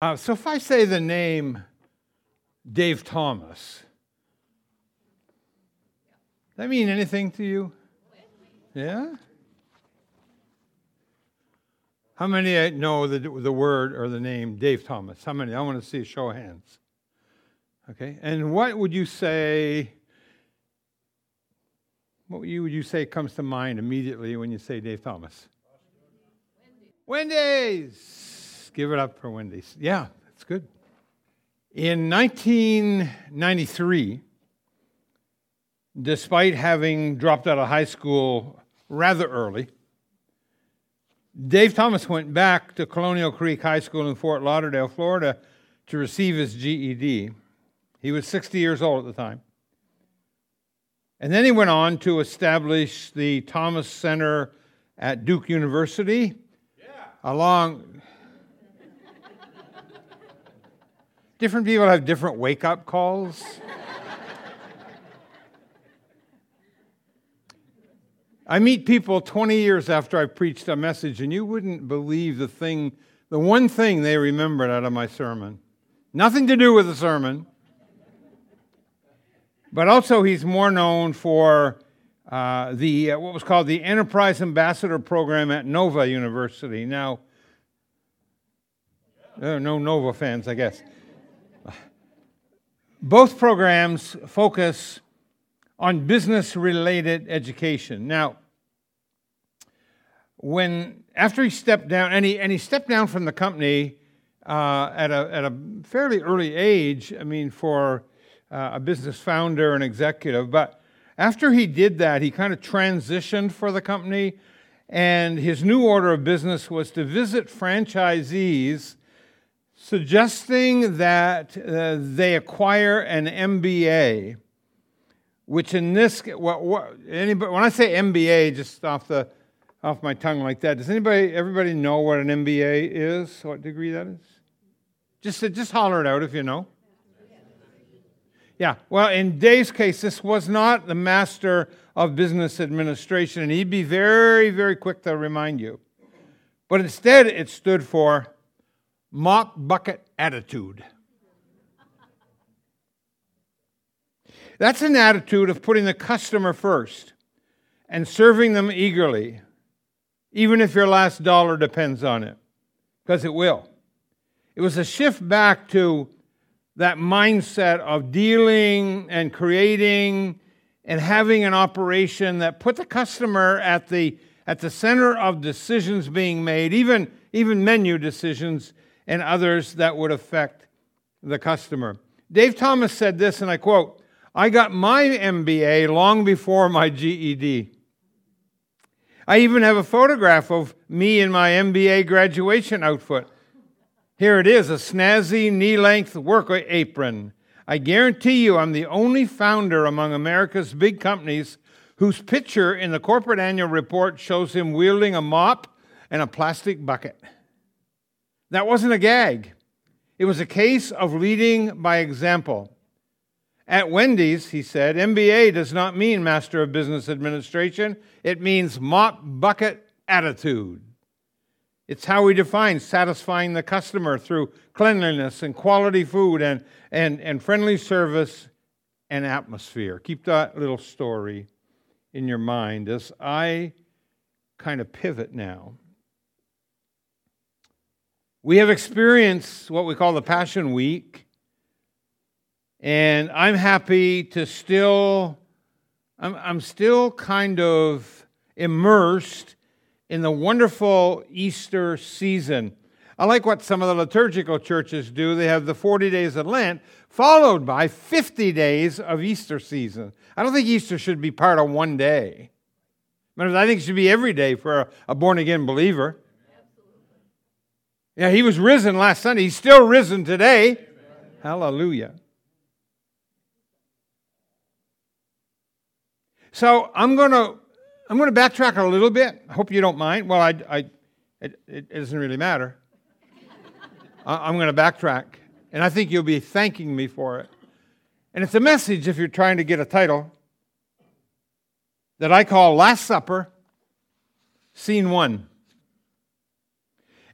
Uh, so if I say the name Dave Thomas, that mean anything to you? Yeah? How many know the, the word or the name Dave Thomas? How many? I want to see a show of hands. Okay, and what would you say? What would you, say comes to mind immediately when you say Dave Thomas? Wendy's. Wendy's. Give it up for Wendy's. Yeah, that's good. In 1993, despite having dropped out of high school rather early, Dave Thomas went back to Coconut Creek High School in Fort Lauderdale, Florida, to receive his GED. He was 60 years old at the time. And then he went on to establish the Thomas Center at Duke University, yeah. along different people have different wake up calls. I meet people 20 years after I preached a message, and you wouldn't believe the thing, the one thing they remembered out of my sermon. Nothing to do with the sermon. But also, he's more known for uh, the uh, what was called the Enterprise Ambassador Program at Nova University. Now, there are no Nova fans, I guess. Both programs focus on business related education. Now, when after he stepped down, and he, and he stepped down from the company uh, at, a, at a fairly early age, I mean, for uh, a business founder and executive, but after he did that, he kind of transitioned for the company, and his new order of business was to visit franchisees suggesting that uh, they acquire an MBA, which in this, what, what, anybody, when I say MBA, just off the off my tongue like that, does anybody, everybody know what an MBA is? What degree that is? Just, just holler it out if you know. Yeah, well, in Dave's case, this was not the Master of Business Administration, and he'd be very, very quick to remind you. But instead, it stood for mop bucket attitude. That's an attitude of putting the customer first and serving them eagerly, even if your last dollar depends on it, because it will. It was a shift back to that mindset of dealing and creating and having an operation that put the customer at the, at the center of decisions being made, even, even menu decisions and others that would affect the customer. Dave Thomas said this, and I quote I got my MBA long before my GED. I even have a photograph of me in my MBA graduation outfit. Here it is a snazzy knee length work apron. I guarantee you, I'm the only founder among America's big companies whose picture in the corporate annual report shows him wielding a mop and a plastic bucket. That wasn't a gag, it was a case of leading by example. At Wendy's, he said, MBA does not mean Master of Business Administration, it means mop bucket attitude. It's how we define satisfying the customer through cleanliness and quality food and, and, and friendly service and atmosphere. Keep that little story in your mind as I kind of pivot now we have experienced what we call the Passion Week, and I'm happy to still, I'm, I'm still kind of immersed in the wonderful Easter season. I like what some of the liturgical churches do. They have the 40 days of Lent, followed by 50 days of Easter season. I don't think Easter should be part of one day. I think it should be every day for a, born again believer. Yeah, he was risen last Sunday. He's still risen today. Amen. Hallelujah. So I'm going to I'm going to backtrack a little bit. I hope you don't mind. Well, I, I it, it doesn't really matter. I'm going to backtrack, and I think you'll be thanking me for it. And it's a message if you're trying to get a title that I call Last Supper, Scene One.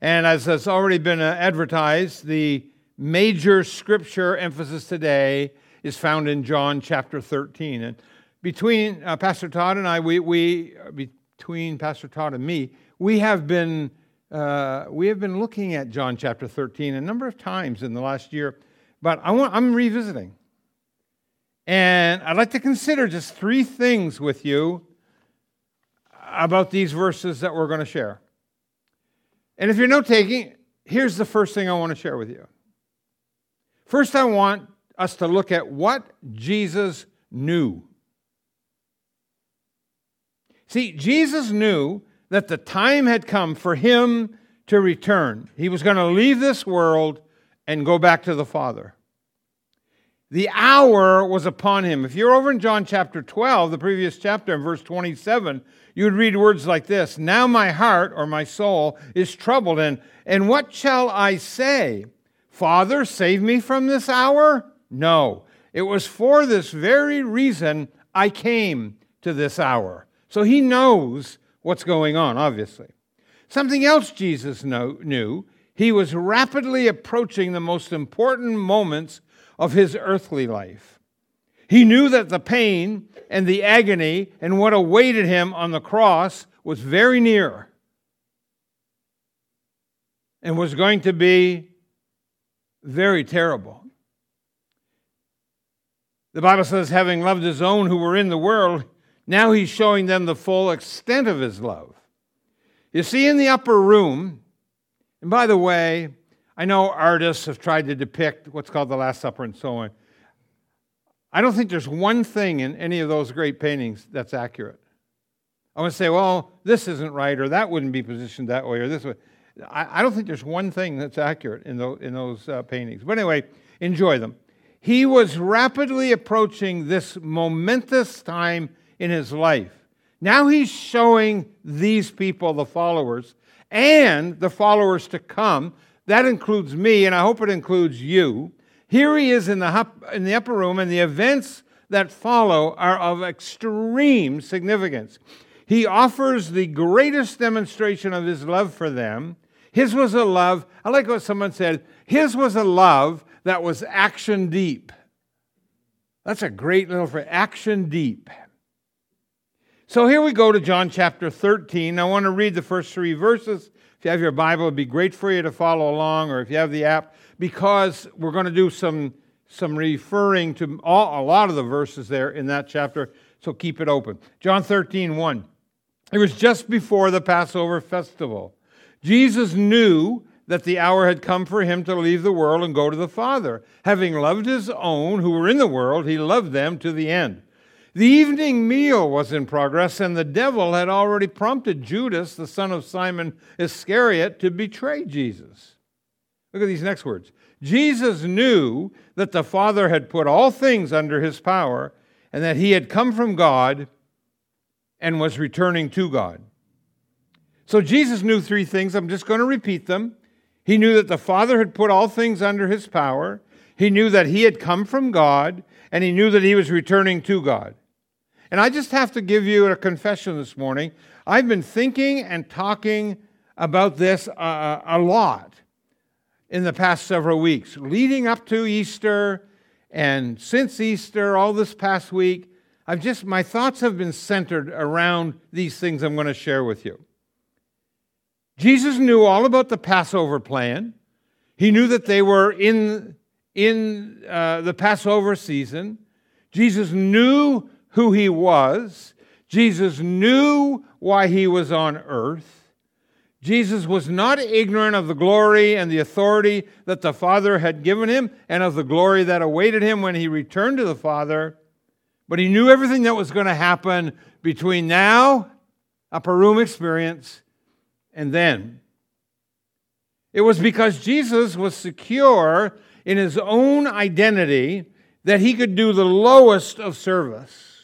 And as has already been uh, advertised, the major scripture emphasis today is found in John chapter 13. And between uh, Pastor Todd and I, we, we, between Pastor Todd and me, we have been uh, we have been looking at John chapter 13 a number of times in the last year, but I want, I'm revisiting. And I'd like to consider just three things with you about these verses that we're going to share. And if you're note taking, here's the first thing I want to share with you. First, I want us to look at what Jesus knew. See, Jesus knew that the time had come for him to return. He was going to leave this world and go back to the Father. The hour was upon him. If you're over in John chapter 12, the previous chapter, in verse 27, you would read words like this Now my heart or my soul is troubled, and, and what shall I say? Father, save me from this hour? No. It was for this very reason I came to this hour. So he knows what's going on, obviously. Something else Jesus know, knew he was rapidly approaching the most important moments of his earthly life. He knew that the pain and the agony and what awaited him on the cross was very near and was going to be very terrible. The Bible says, having loved his own who were in the world, now he's showing them the full extent of his love. You see, in the upper room, and by the way, I know artists have tried to depict what's called the Last Supper and so on. I don't think there's one thing in any of those great paintings that's accurate. I want to say, well, this isn't right, or that wouldn't be positioned that way, or this way. I, I don't think there's one thing that's accurate in those, in those uh, paintings. But anyway, enjoy them. He was rapidly approaching this momentous time in his life. Now he's showing these people, the followers, and the followers to come. That includes me, and I hope it includes you. Here he is in the, in the upper room, and the events that follow are of extreme significance. He offers the greatest demonstration of his love for them. His was a love, I like what someone said, his was a love that was action deep. That's a great little phrase, action deep. So here we go to John chapter 13. I want to read the first three verses. If you have your Bible, it'd be great for you to follow along, or if you have the app, because we're going to do some, some referring to all, a lot of the verses there in that chapter. So keep it open. John 13, 1. It was just before the Passover festival. Jesus knew that the hour had come for him to leave the world and go to the Father. Having loved his own who were in the world, he loved them to the end. The evening meal was in progress, and the devil had already prompted Judas, the son of Simon Iscariot, to betray Jesus. Look at these next words. Jesus knew that the Father had put all things under his power, and that he had come from God and was returning to God. So Jesus knew three things. I'm just going to repeat them. He knew that the Father had put all things under his power. He knew that he had come from God, and he knew that he was returning to God. And I just have to give you a confession this morning. I've been thinking and talking about this uh, a lot in the past several weeks, leading up to Easter and since Easter, all this past week. I've just, my thoughts have been centered around these things I'm going to share with you. Jesus knew all about the Passover plan. He knew that they were in, in uh, the Passover season. Jesus knew who he was. Jesus knew why he was on earth. Jesus was not ignorant of the glory and the authority that the Father had given him and of the glory that awaited him when he returned to the Father. But he knew everything that was going to happen between now, upper room experience, and then. It was because Jesus was secure in his own identity that he could do the lowest of service.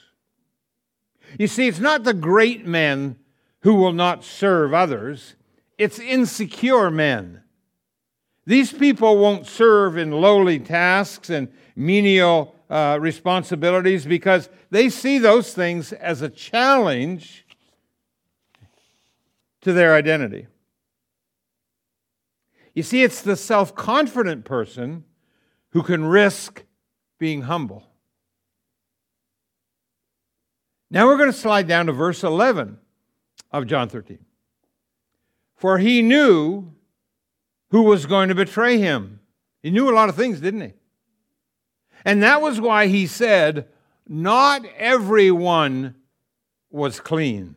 You see, it's not the great men who will not serve others, it's insecure men. These people won't serve in lowly tasks and menial uh, responsibilities because they see those things as a challenge to their identity. You see, it's the self confident person who can risk being humble. Now we're going to slide down to verse 11 of John 13. For he knew who was going to betray him. He knew a lot of things, didn't he? And that was why he said, Not everyone was clean.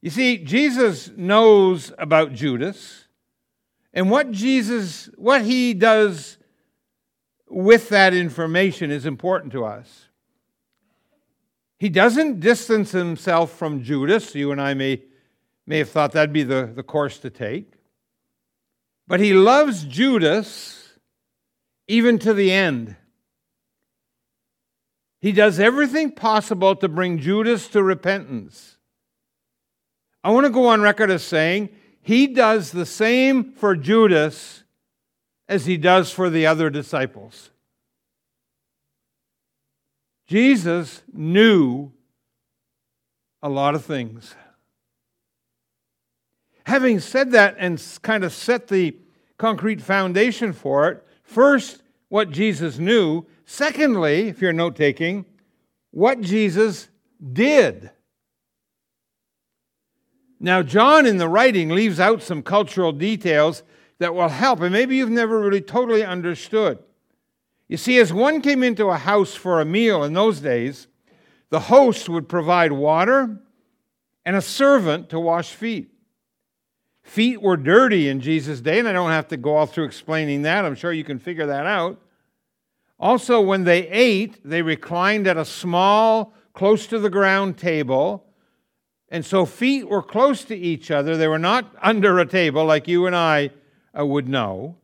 You see, Jesus knows about Judas, and what Jesus, what he does with that information is important to us. He doesn't distance himself from Judas. You and I may, may have thought that'd be the, the course to take. But he loves Judas even to the end. He does everything possible to bring Judas to repentance. I want to go on record as saying he does the same for Judas as he does for the other disciples. Jesus knew a lot of things. Having said that and kind of set the concrete foundation for it, first, what Jesus knew. Secondly, if you're note taking, what Jesus did. Now, John in the writing leaves out some cultural details that will help, and maybe you've never really totally understood. You see, as one came into a house for a meal in those days, the host would provide water and a servant to wash feet. Feet were dirty in Jesus' day, and I don't have to go all through explaining that. I'm sure you can figure that out. Also, when they ate, they reclined at a small, close to the ground table. And so feet were close to each other. They were not under a table like you and I uh, would know.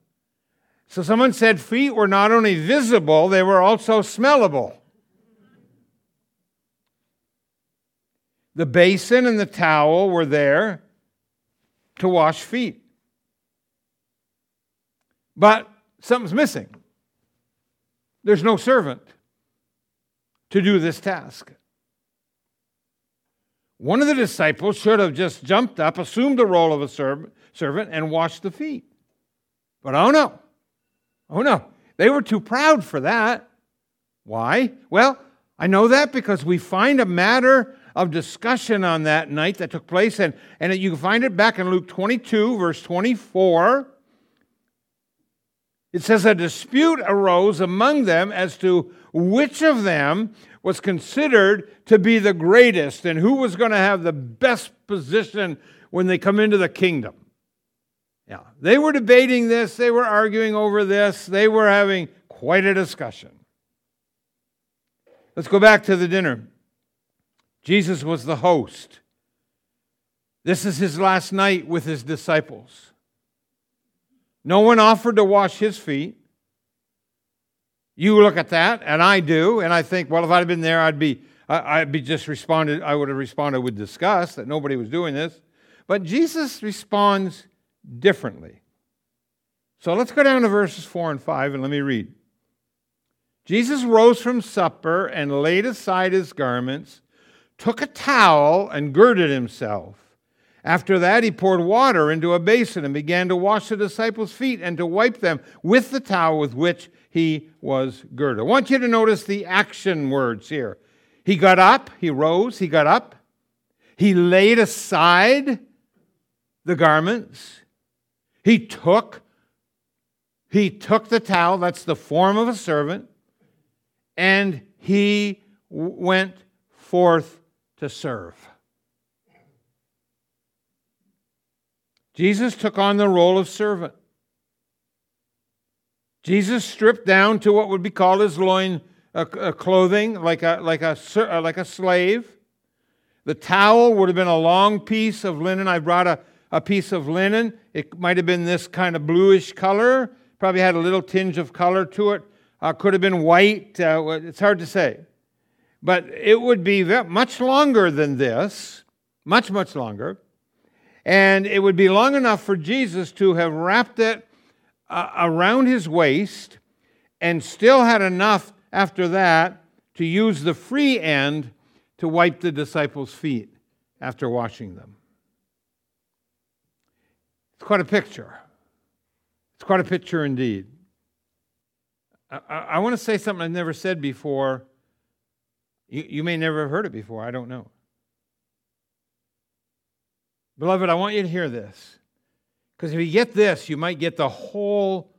So someone said feet were not only visible, they were also smellable. The basin and the towel were there to wash feet. But something's missing. There's no servant to do this task. One of the disciples should have just jumped up, assumed the role of a servant, and washed the feet. But oh no. Oh no, they were too proud for that. Why? Well, I know that because we find a matter of discussion on that night that took place, and, and you can find it back in Luke 22, verse 24. It says, A dispute arose among them as to which of them was considered to be the greatest and who was going to have the best position when they come into the kingdom. Yeah, they were debating this, they were arguing over this, they were having quite a discussion. Let's go back to the dinner. Jesus was the host. This is his last night with his disciples. No one offered to wash his feet. You look at that, and I do, and I think, well, if I'd been there, I'd be, I'd be just responded. I would have responded with disgust that nobody was doing this. But Jesus responds differently. So let's go down to verses 4 and 5 and let me read. Jesus rose from supper and laid aside his garments, took a towel and girded himself. After that, he poured water into a basin and began to wash the disciples' feet and to wipe them with the towel with which he was girded. I want you to notice the action words here. He got up, he rose, he got up, he laid aside the garments, he took he took the towel, that's the form of a servant, and he went forth to serve. Jesus took on the role of servant. Jesus stripped down to what would be called his loin uh, uh, clothing, like a, like, a, uh, like a slave. The towel would have been a long piece of linen. I brought a, a piece of linen. It might have been this kind of bluish color, probably had a little tinge of color to it. Uh, could have been white. Uh, it's hard to say. But it would be much longer than this, much, much longer. And it would be long enough for Jesus to have wrapped it uh, around his waist and still had enough after that to use the free end to wipe the disciples' feet after washing them. It's quite a picture. It's quite a picture indeed. I, I, I want to say something I've never said before. You, you may never have heard it before. I don't know. Beloved, I want you to hear this. Because if you get this, you might get the whole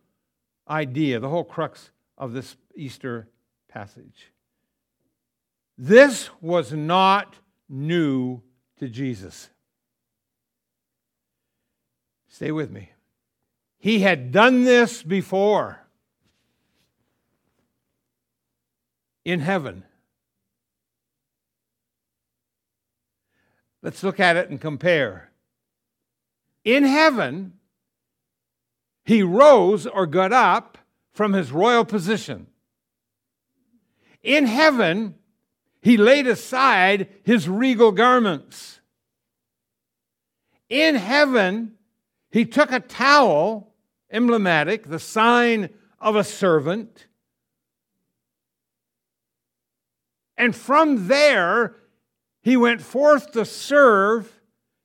idea, the whole crux of this Easter passage. This was not new to Jesus. Stay with me. He had done this before in heaven. Let's look at it and compare. In heaven, he rose or got up from his royal position. In heaven, he laid aside his regal garments. In heaven, he took a towel, emblematic, the sign of a servant, and from there, he went forth to serve,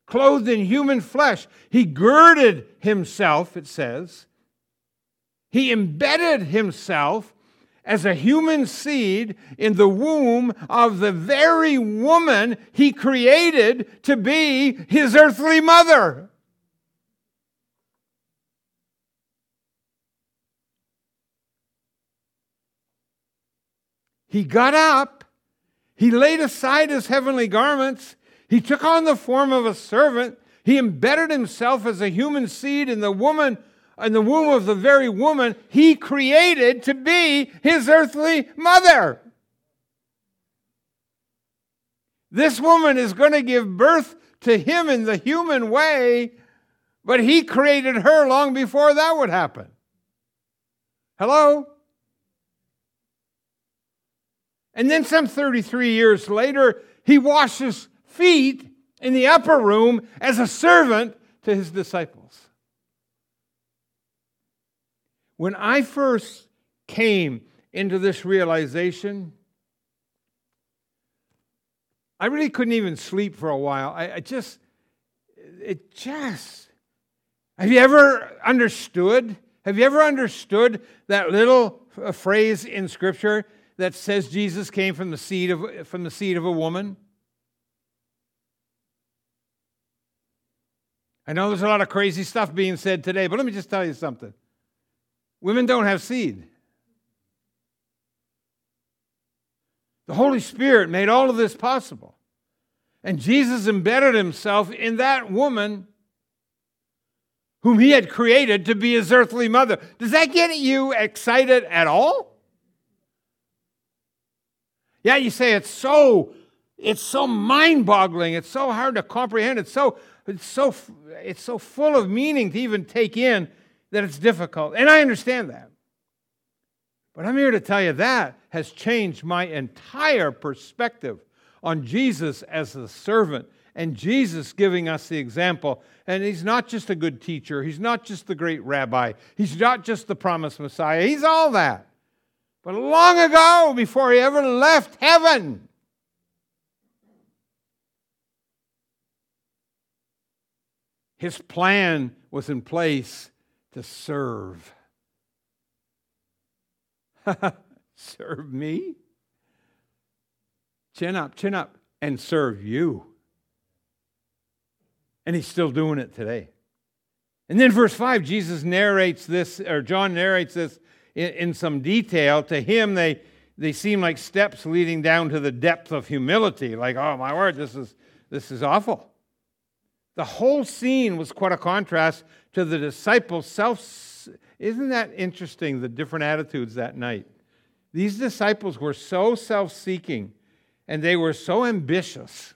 clothed in human flesh. He girded himself, it says. He embedded himself as a human seed in the womb of the very woman he created to be his earthly mother. He got up, he laid aside his heavenly garments, he took on the form of a servant, he embedded himself as a human seed in the woman in the womb of the very woman he created to be his earthly mother. This woman is going to give birth to him in the human way, but he created her long before that would happen. Hello? And then, some 33 years later, he washes feet in the upper room as a servant to his disciples. When I first came into this realization, I really couldn't even sleep for a while. I, I just, it just, have you ever understood? Have you ever understood that little phrase in Scripture that says Jesus came from the seed of, from the seed of a woman? I know there's a lot of crazy stuff being said today, but let me just tell you something. Women don't have seed. The Holy Spirit made all of this possible. And Jesus embedded himself in that woman whom he had created to be his earthly mother. Does that get you excited at all? Yeah, you say it's so it's so mind-boggling, it's so hard to comprehend, it's so it's so it's so full of meaning to even take in that it's difficult. And I understand that. But I'm here to tell you that has changed my entire perspective on Jesus as a servant and Jesus giving us the example. And he's not just a good teacher, he's not just the great rabbi, he's not just the promised Messiah, he's all that. But long ago, before he ever left heaven, his plan was in place to serve. serve me? Chin up, chin up, and serve you. And he's still doing it today. And then, verse 5, Jesus narrates this, or John narrates this in, in some detail. To him, they, they seem like steps leading down to the depth of humility. Like, oh my word, this is, this is awful. The whole scene was quite a contrast to the disciples' self. Isn't that interesting, the different attitudes that night? These disciples were so self seeking and they were so ambitious.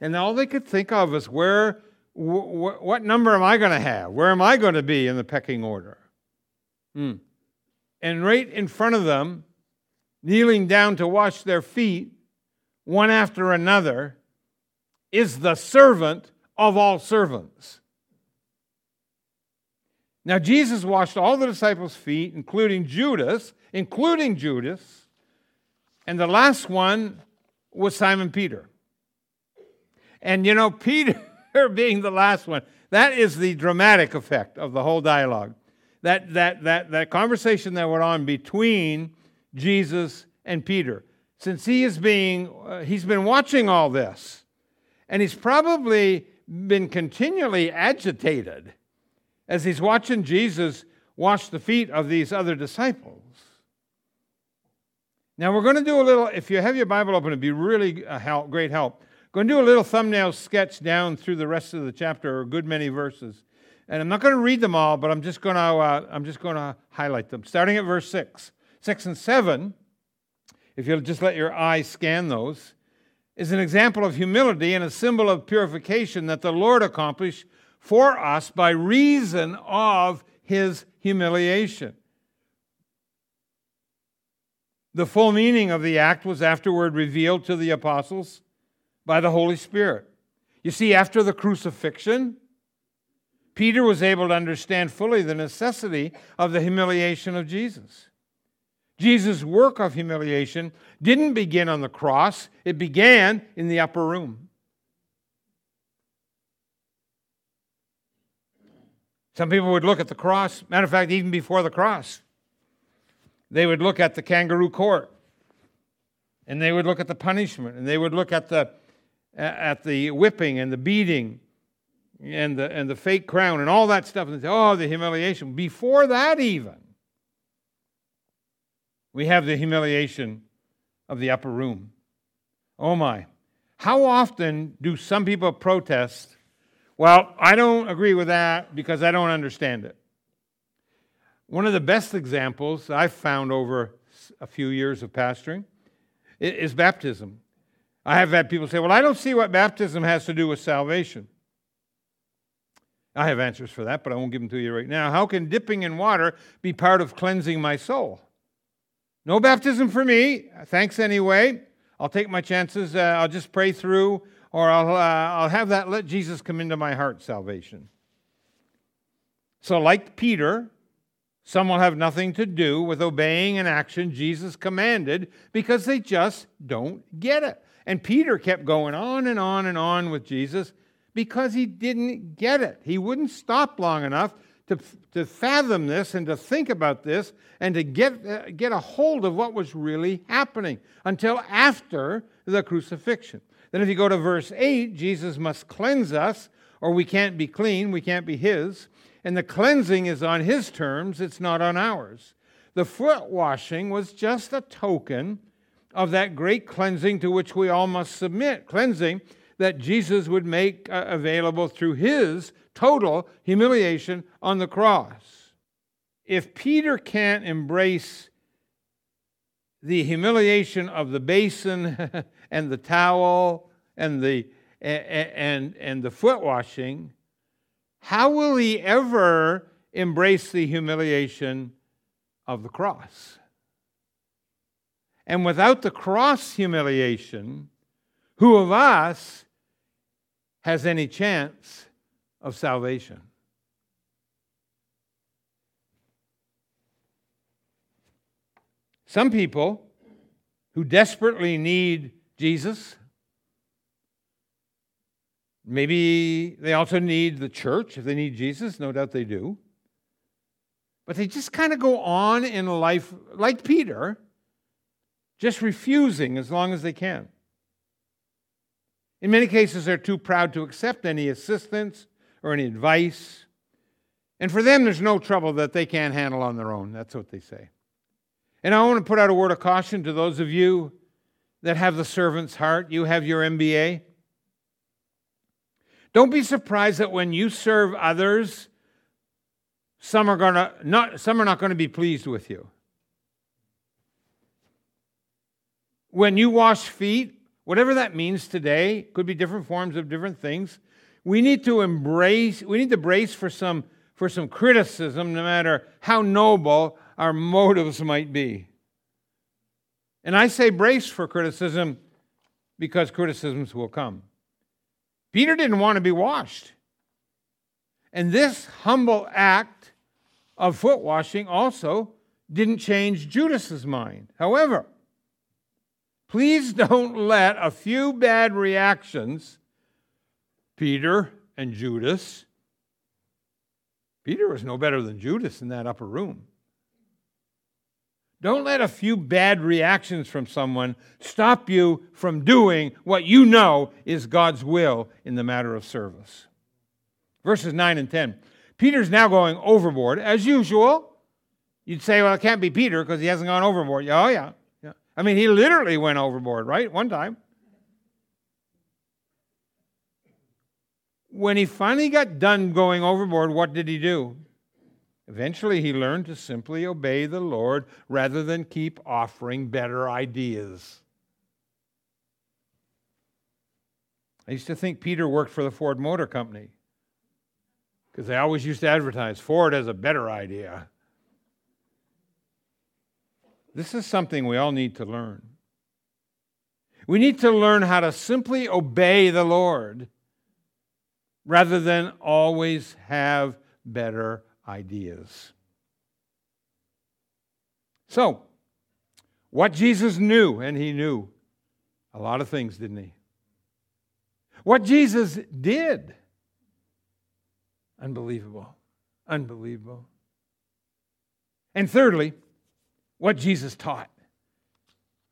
And all they could think of was where, wh- what number am I going to have? Where am I going to be in the pecking order? Hmm. And right in front of them, kneeling down to wash their feet, one after another, is the servant of all servants. Now, Jesus washed all the disciples' feet, including Judas, including Judas, and the last one was Simon Peter. And you know, Peter, being the last one. That is the dramatic effect of the whole dialogue. That, that, that, that conversation that went on between Jesus and Peter. Since he is being, uh, he's been watching all this, and he's probably been continually agitated as he's watching Jesus wash the feet of these other disciples. Now, we're going to do a little, if you have your Bible open, it'd be really a help, great help. Going to do a little thumbnail sketch down through the rest of the chapter, a good many verses. And I'm not going to read them all, but I'm just going to, uh, I'm just going to highlight them. Starting at verse 6. 6 and 7, if you'll just let your eyes scan those, is an example of humility and a symbol of purification that the Lord accomplished for us by reason of his humiliation. The full meaning of the act was afterward revealed to the apostles by the Holy Spirit. You see, after the crucifixion, Peter was able to understand fully the necessity of the humiliation of Jesus. Jesus' work of humiliation didn't begin on the cross, it began in the upper room. Some people would look at the cross, matter of fact, even before the cross, they would look at the kangaroo court and they would look at the punishment and they would look at the at the whipping and the beating and the and the fake crown and all that stuff and say oh the humiliation before that even we have the humiliation of the upper room oh my how often do some people protest well i don't agree with that because i don't understand it one of the best examples I've found over a few years of pastoring is baptism. I have had people say, Well, I don't see what baptism has to do with salvation. I have answers for that, but I won't give them to you right now. How can dipping in water be part of cleansing my soul? No baptism for me. Thanks anyway. I'll take my chances. Uh, I'll just pray through, or I'll, uh, I'll have that let Jesus come into my heart salvation. So, like Peter, some will have nothing to do with obeying an action Jesus commanded because they just don't get it. And Peter kept going on and on and on with Jesus because he didn't get it. He wouldn't stop long enough to, to fathom this and to think about this and to get, uh, get a hold of what was really happening until after the crucifixion. Then, if you go to verse 8, Jesus must cleanse us, or we can't be clean, we can't be his. And the cleansing is on his terms, it's not on ours. The foot washing was just a token of that great cleansing to which we all must submit. Cleansing that Jesus would make uh, available through his total humiliation on the cross. If Peter can't embrace the humiliation of the basin and the towel and the and, and, and the foot washing, how will he ever embrace the humiliation of the cross? And without the cross humiliation, who of us has any chance of salvation? Some people who desperately need Jesus Maybe they also need the church. If they need Jesus, no doubt they do. But they just kind of go on in life like Peter, just refusing as long as they can. In many cases, they're too proud to accept any assistance or any advice. And for them, there's no trouble that they can't handle on their own. That's what they say. And I want to put out a word of caution to those of you that have the servant's heart. You have your MBA. Don't be surprised that when you serve others, some are gonna not some are not going to be pleased with you. When you wash feet, whatever that means today, could be different forms of different things. We need to embrace, we need to brace for some for some criticism, no matter how noble our motives might be. And I say brace for criticism because criticisms will come. Peter didn't want to be washed. And this humble act of foot washing also didn't change Judas's mind. However, please don't let a few bad reactions, Peter, and Judas. Peter was no better than Judas in that upper room. Don't let a few bad reactions from someone stop you from doing what you know is God's will in the matter of service. Verses 9 and 10. Peter's now going overboard, as usual. You'd say, well, it can't be Peter because he hasn't gone overboard. Oh, yeah. I mean, he literally went overboard, right? One time. When he finally got done going overboard, what did he do? Eventually, he learned to simply obey the Lord rather than keep offering better ideas. I used to think Peter worked for the Ford Motor Company because they always used to advertise Ford has a better idea. This is something we all need to learn. We need to learn how to simply obey the Lord rather than always have better ideas. So, what Jesus knew, and he knew a lot of things, didn't he? What Jesus did, unbelievable, unbelievable. And thirdly, what Jesus taught.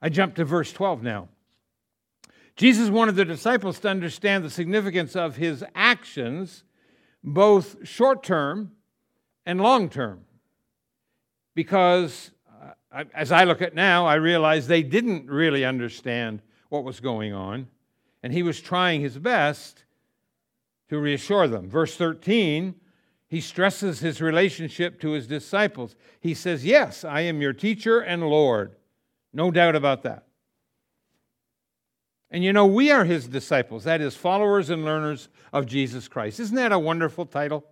I jump to verse 12 now. Jesus wanted the disciples to understand the significance of his actions, both short term and long term. Because uh, as I look at now, I realize they didn't really understand what was going on, and he was trying his best to reassure them. Verse 13, he stresses his relationship to his disciples. He says, Yes, I am your teacher and Lord. No doubt about that. And you know, we are his disciples, that is, followers and learners of Jesus Christ. Isn't that a wonderful title?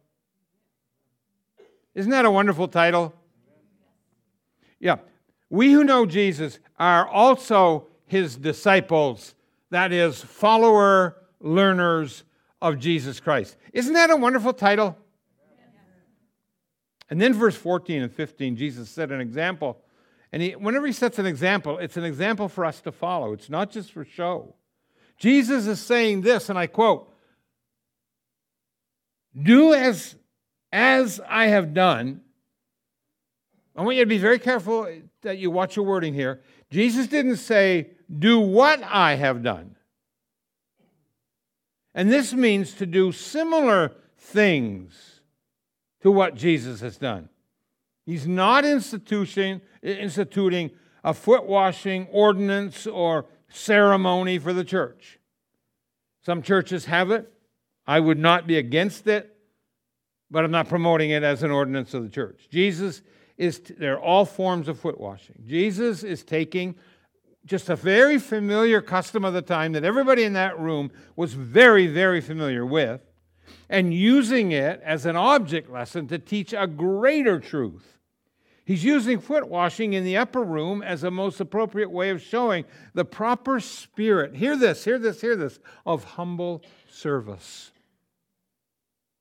Isn't that a wonderful title? Yeah. We who know Jesus are also his disciples, that is, follower, learners of Jesus Christ. Isn't that a wonderful title? And then verse 14 and 15, Jesus set an example. And he, whenever he sets an example, it's an example for us to follow. It's not just for show. Jesus is saying this, and I quote Do as as I have done. I want you to be very careful that you watch your wording here. Jesus didn't say, do what I have done. And this means to do similar things to what Jesus has done. He's not instituting, instituting a foot washing ordinance or ceremony for the church. Some churches have it. I would not be against it but I'm not promoting it as an ordinance of the church. Jesus is, they're all forms of foot washing. Jesus is taking just a very familiar custom of the time that everybody in that room was very, very familiar with, and using it as an object lesson to teach a greater truth. He's using foot washing in the upper room as a most appropriate way of showing the proper spirit. Hear this, hear this, hear this of humble service.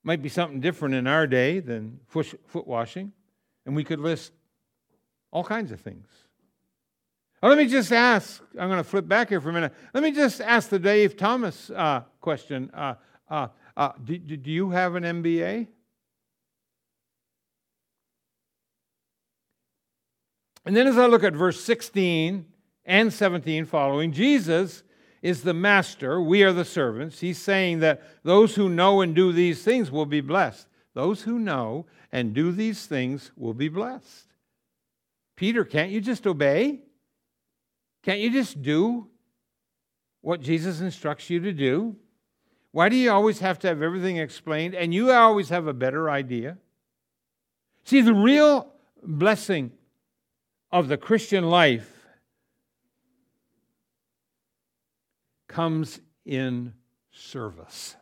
Might be something different in our day than foot washing, and we could list all kinds of things. Well, let me just ask, I'm going to flip back here for a minute. Let me just ask the Dave Thomas uh, question. Uh, uh, uh do, do you have an MBA? And then as I look at verse 16 and 17 following, Jesus is the master, we are the servants. He's saying that those who know and do these things will be blessed. Those who know and do these things will be blessed. Peter, can't you just obey? Can't you just do what Jesus instructs you to do? Why do you always have to have everything explained and you always have a better idea? See, the real blessing of the Christian life comes in service.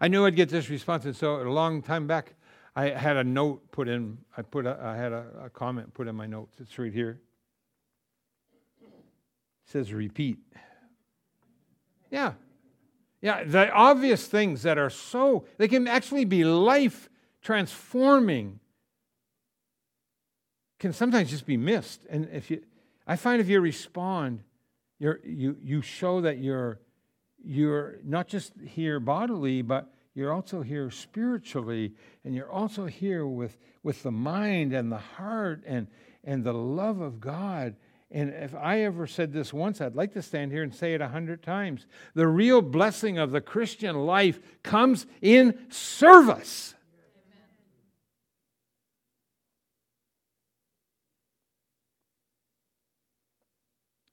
I knew I'd get this response, and so a long time back, I had a note put in. I put. A, I had a, a comment put in my notes. It's right here. Says repeat. Yeah, yeah. The obvious things that are so they can actually be life transforming can sometimes just be missed. And if you, I find if you respond You're, you, you show that you're, you're not just here bodily, but you're also here spiritually, and you're also here with, with the mind and the heart and, and the love of God. And if I ever said this once, I'd like to stand here and say it a hundred times. The real blessing of the Christian life comes in service.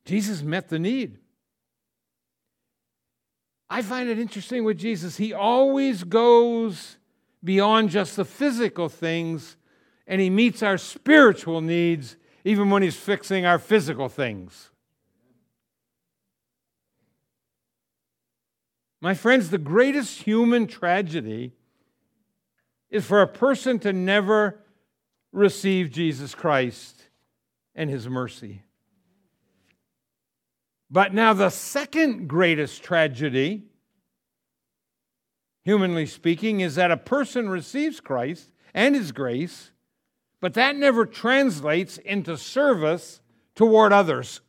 Jesus met the need. I find it interesting with Jesus. He always goes beyond just the physical things and he meets our spiritual needs even when he's fixing our physical things. My friends, the greatest human tragedy is for a person to never receive Jesus Christ and his mercy. But now, the second greatest tragedy, humanly speaking, is that a person receives Christ and his grace, but that never translates into service toward others.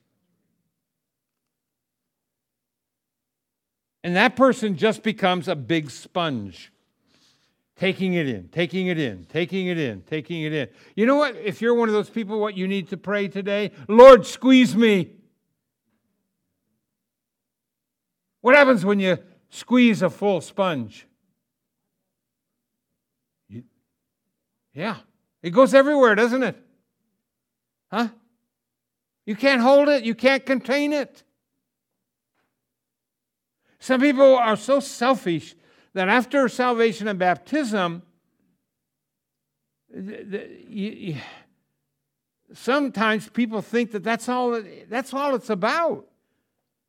And that person just becomes a big sponge, taking it in, taking it in, taking it in, taking it in. You know what? If you're one of those people, what you need to pray today? Lord, squeeze me. What happens when you squeeze a full sponge? You, yeah, it goes everywhere, doesn't it? Huh? You can't hold it, you can't contain it. Some people are so selfish that after salvation and baptism, sometimes people think that that's all, that's all it's about.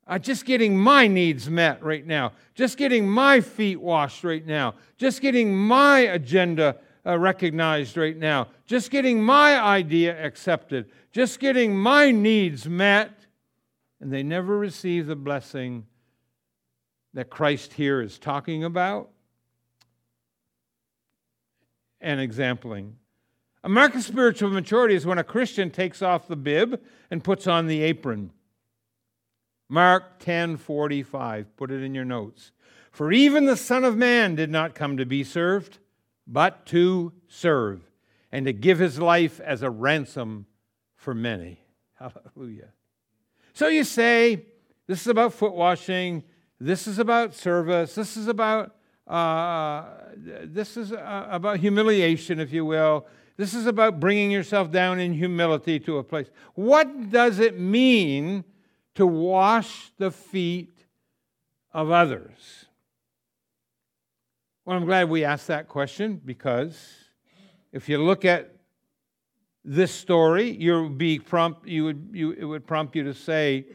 Uh, just getting my needs met right now, just getting my feet washed right now, just getting my agenda uh, recognized right now, just getting my idea accepted, just getting my needs met, and they never receive the blessing that Christ here is talking about and exampling. A mark of spiritual maturity is when a Christian takes off the bib and puts on the apron. Mark 10:45. Put it in your notes. For even the Son of Man did not come to be served, but to serve, and to give his life as a ransom for many. Hallelujah. So you say, this is about foot washing, this is about service, this is about uh, this is uh, about humiliation, if you will. This is about bringing yourself down in humility to a place. What does it mean to wash the feet of others? Well, I'm glad we asked that question because if you look at this story, you would be prompt, you would, you, it would prompt you to say,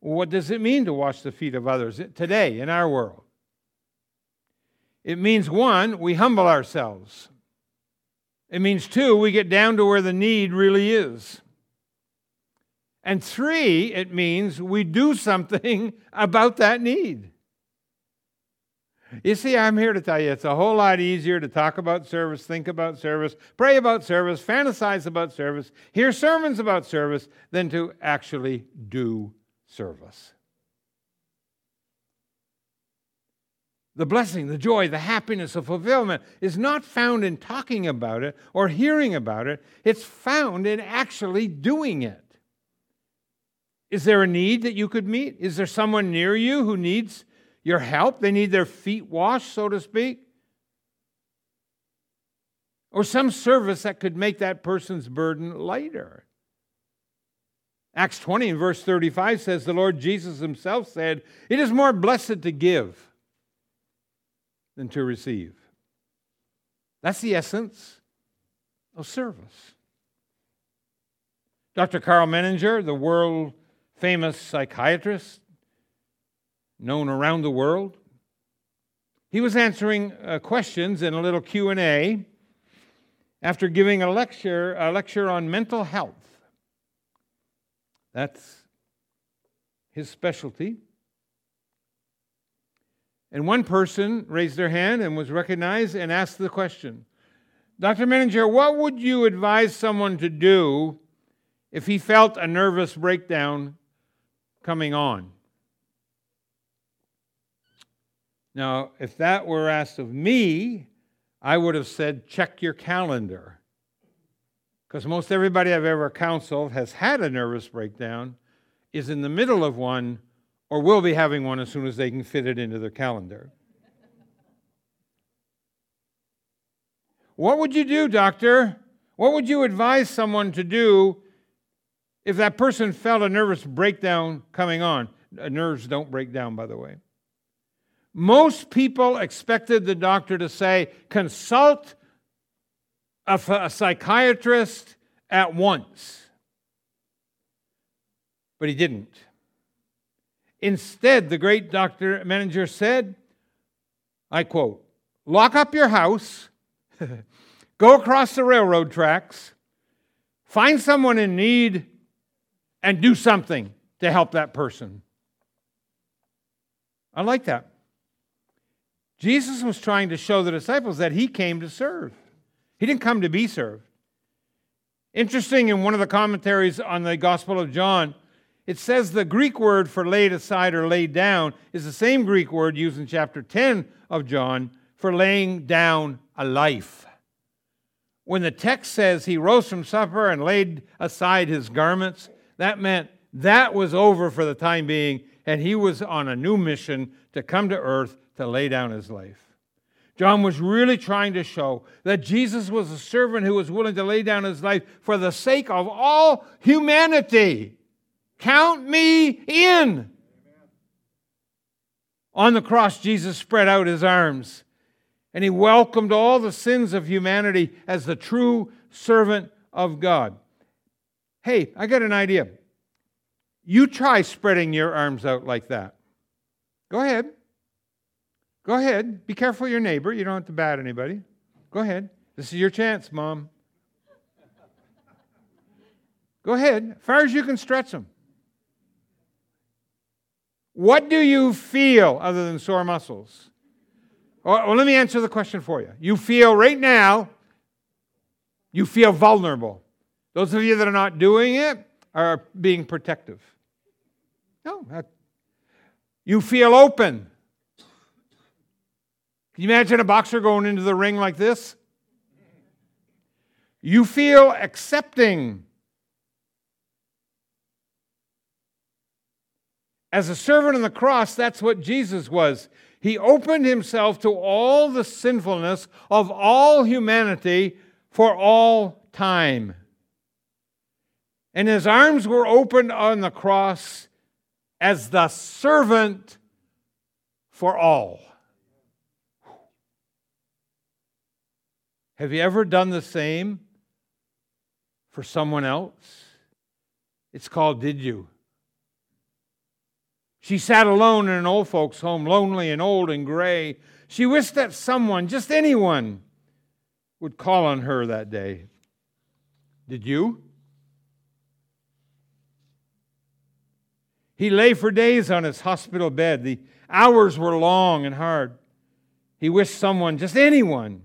what does it mean to wash the feet of others today in our world? It means one, we humble ourselves. It means two, we get down to where the need really is. And three, it means we do something about that need. You see, I'm here to tell you it's a whole lot easier to talk about service, think about service, pray about service, fantasize about service, hear sermons about service, than to actually do service. The blessing, the joy, the happiness, the fulfillment is not found in talking about it or hearing about it. It's found in actually doing it. Is there a need that you could meet? Is there someone near you who needs your help? They need their feet washed, so to speak? Or some service that could make that person's burden lighter. Acts 20 and verse 35 says, The Lord Jesus himself said, It is more blessed to give than to receive. That's the essence of service. Dr. Carl Menninger, the world famous psychiatrist known around the world. He was answering uh, questions in a little Q&A after giving a lecture, a lecture on mental health. That's his specialty. And one person raised their hand and was recognized and asked the question Dr. Menninger, what would you advise someone to do if he felt a nervous breakdown coming on. Now, if that were asked of me, I would have said, check your calendar. Because most everybody I've ever counseled has had a nervous breakdown, is in the middle of one, or will be having one as soon as they can fit it into their calendar. what would you do, doctor? What would you advise someone to do if that person felt a nervous breakdown coming on? Uh, nerves don't break down, by the way. Most people expected the doctor to say, consult a, a psychiatrist at once. But he didn't. Instead, the great doctor Menninger said, I quote, lock up your house, go across the railroad tracks, find someone in need, and do something to help that person. I like that. Jesus was trying to show the disciples that he came to serve. He didn't come to be served. Interesting, in one of the commentaries on the Gospel of John, it says the Greek word for laid aside or laid down is the same Greek word used in chapter 10 of John for laying down a life. When the text says he rose from supper and laid aside his garments, that meant that was over for the time being, and he was on a new mission to come to earth to lay down his life. John was really trying to show that Jesus was a servant who was willing to lay down his life for the sake of all humanity. Count me in. On the cross, Jesus spread out his arms and he welcomed all the sins of humanity as the true servant of God. Hey, I got an idea. You try spreading your arms out like that. Go ahead. Go ahead. Be careful your neighbor. You don't have to bat anybody. Go ahead. This is your chance, Mom. Go ahead, as far as you can stretch them. What do you feel other than sore muscles? Oh, well, let me answer the question for you. You feel right now, you feel vulnerable. Those of you that are not doing it are being protective. No, that, you feel open. Can you imagine a boxer going into the ring like this? You feel accepting. As a servant on the cross, that's what Jesus was. He opened himself to all the sinfulness of all humanity for all time. And his arms were opened on the cross as the servant for all. Have you ever done the same for someone else? It's called Did You? She sat alone in an old folks' home, lonely and old and gray. She wished that someone, just anyone, would call on her that day. Did you? He lay for days on his hospital bed. The hours were long and hard. He wished someone, just anyone,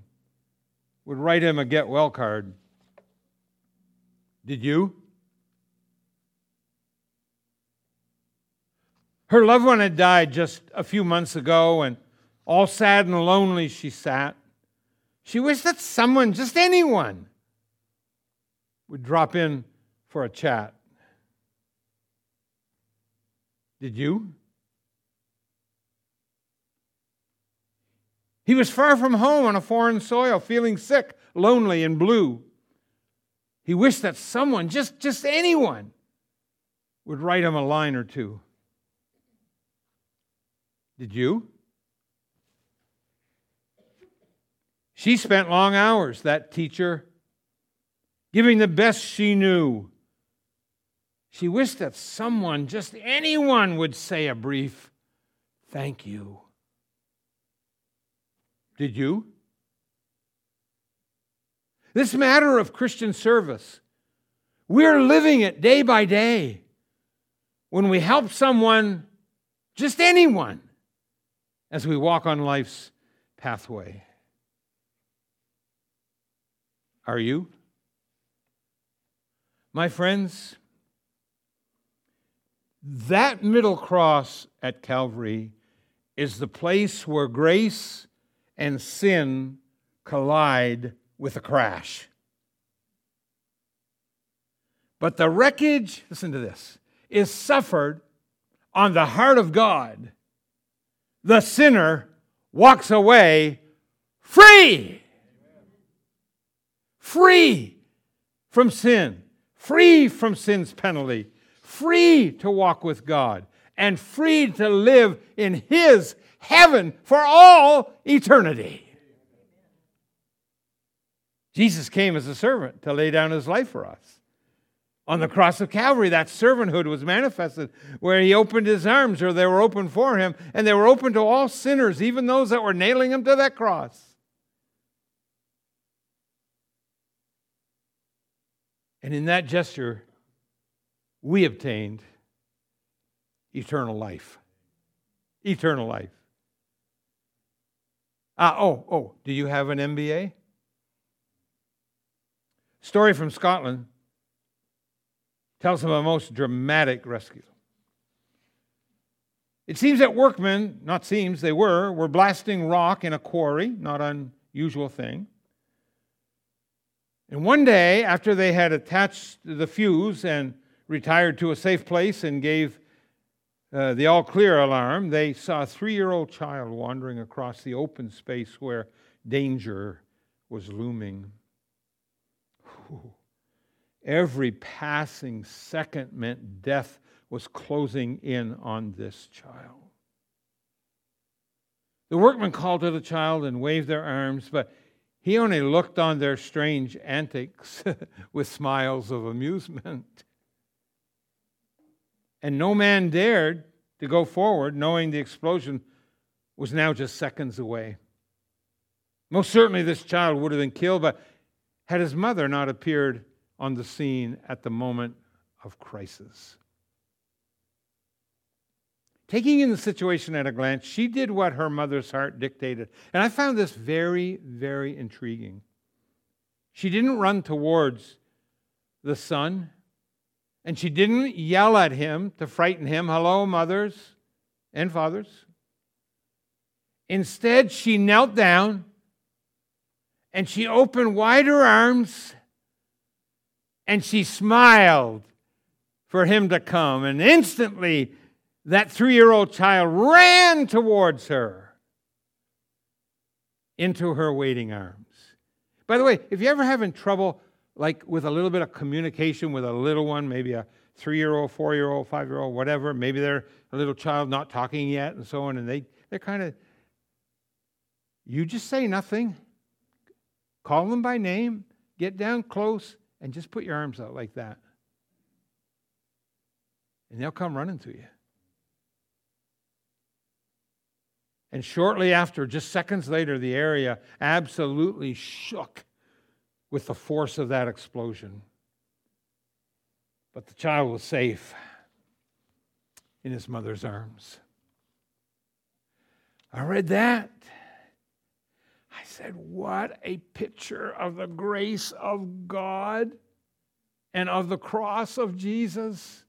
would write him a get well card. Did you? Her loved one had died just a few months ago, and all sad and lonely she sat. She wished that someone, just anyone, would drop in for a chat. Did you? He was far from home on a foreign soil, feeling sick, lonely, and blue. He wished that someone, just, just anyone, would write him a line or two. Did you? She spent long hours, that teacher, giving the best she knew. She wished that someone, just anyone, would say a brief thank you. Did you? This matter of Christian service, we're living it day by day. When we help someone, just anyone, as we walk on life's pathway. Are you? My friends, That middle cross at Calvary is the place where grace and sin collide with a crash. But the wreckage, listen to this, is suffered on the heart of God. The sinner walks away free. Free from sin, free from sin's penalty, free to walk with God, and free to live in His heaven for all eternity. Jesus came as a servant to lay down his life for us. On the cross of Calvary, that servanthood was manifested where he opened his arms, or they were open for him, and they were open to all sinners, even those that were nailing him to that cross. And in that gesture, we obtained eternal life. Eternal life. Uh, oh, oh, do you have an MBA? Story from Scotland tells of a most dramatic rescue. It seems that workmen, not seems, they were, were blasting rock in a quarry, not unusual thing. And one day, after they had attached the fuse and retired to a safe place and gave uh, the all clear alarm, they saw a three year old child wandering across the open space where danger was looming. Whew. Every passing second meant death was closing in on this child. The workmen called to the child and waved their arms, but he only looked on their strange antics with smiles of amusement. And no man dared to go forward, knowing the explosion was now just seconds away. Most certainly, this child would have been killed, but had his mother not appeared on the scene at the moment of crisis. Taking in the situation at a glance, she did what her mother's heart dictated. And I found this very, very intriguing. She didn't run towards the son, and she didn't yell at him to frighten him. Hello, mothers and fathers. Instead, she knelt down and she opened wide her arms and she smiled for him to come. And instantly, that three year old child ran towards her into her waiting arms. By the way, if you're ever having trouble, like with a little bit of communication with a little one, maybe a three year old, four year old, five year old, whatever, maybe they're a little child not talking yet and so on, and they, they're kind of, you just say nothing, call them by name, get down close, and just put your arms out like that. And they'll come running to you. And shortly after, just seconds later, the area absolutely shook with the force of that explosion. But the child was safe in his mother's arms. I read that. I said, What a picture of the grace of God and of the cross of Jesus.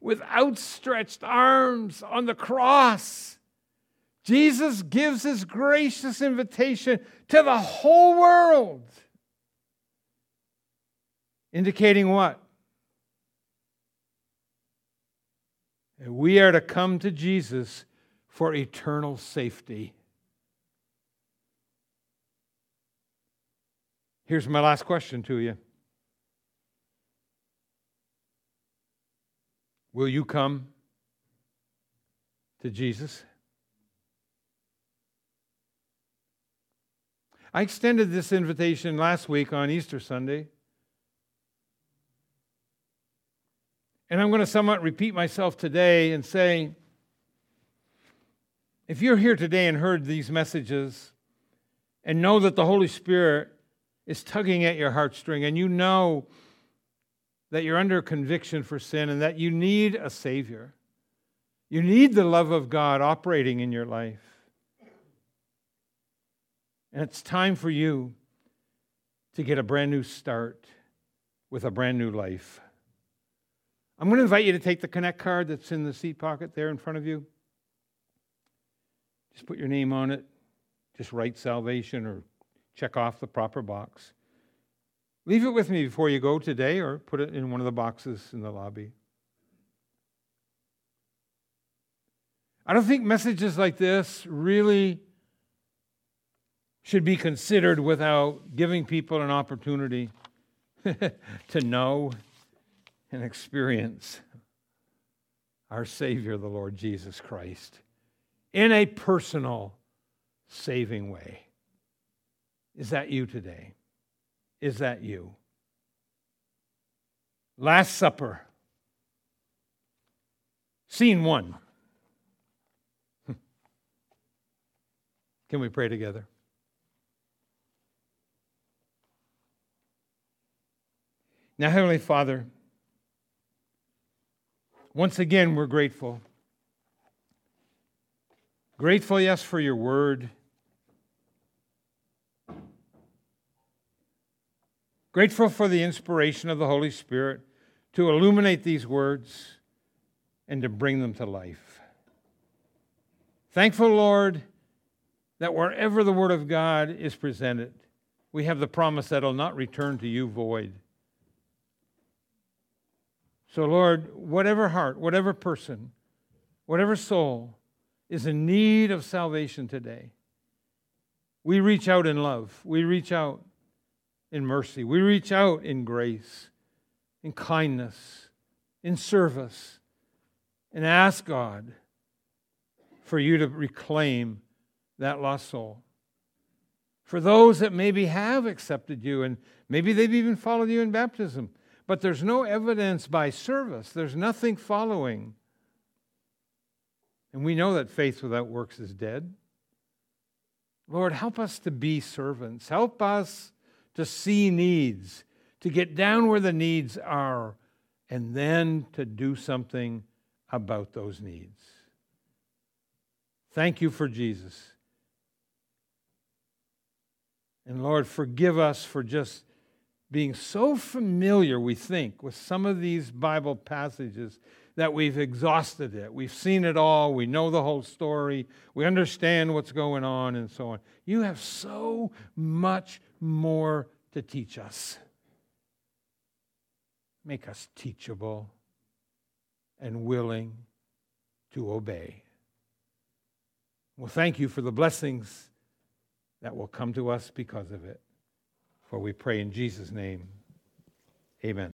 With outstretched arms on the cross Jesus gives his gracious invitation to the whole world, indicating what? We are to come to Jesus for eternal safety. Here's my last question to you Will you come to Jesus? I extended this invitation last week on Easter Sunday. And I'm going to somewhat repeat myself today and say if you're here today and heard these messages and know that the Holy Spirit is tugging at your heartstring and you know that you're under conviction for sin and that you need a Savior, you need the love of God operating in your life. And it's time for you to get a brand new start with a brand new life. I'm going to invite you to take the Connect card that's in the seat pocket there in front of you. Just put your name on it. Just write salvation or check off the proper box. Leave it with me before you go today or put it in one of the boxes in the lobby. I don't think messages like this really should be considered without giving people an opportunity to know and experience our Savior, the Lord Jesus Christ, in a personal, saving way. Is that you today? Is that you? Last Supper. Scene one. Can we pray together? Now, Heavenly Father, once again, we're grateful. Grateful, yes, for your word. Grateful for the inspiration of the Holy Spirit to illuminate these words and to bring them to life. Thankful, Lord, that wherever the Word of God is presented, we have the promise that it'll not return to you void. So, Lord, whatever heart, whatever person, whatever soul is in need of salvation today, we reach out in love. We reach out in mercy. We reach out in grace, in kindness, in service, and ask God for you to reclaim that lost soul. For those that maybe have accepted you and maybe they've even followed you in baptism, but there's no evidence by service, there's nothing following. And we know that faith without works is dead. Lord, help us to be servants. Help us to see needs, to get down where the needs are, and then to do something about those needs. Thank you for Jesus. And Lord, forgive us for just being so familiar, we think, with some of these Bible passages that we've exhausted it. We've seen it all. We know the whole story. We understand what's going on and so on. You have so much more to teach us. Make us teachable and willing to obey. Well, thank you for the blessings that will come to us because of it. For we pray in Jesus' name. Amen.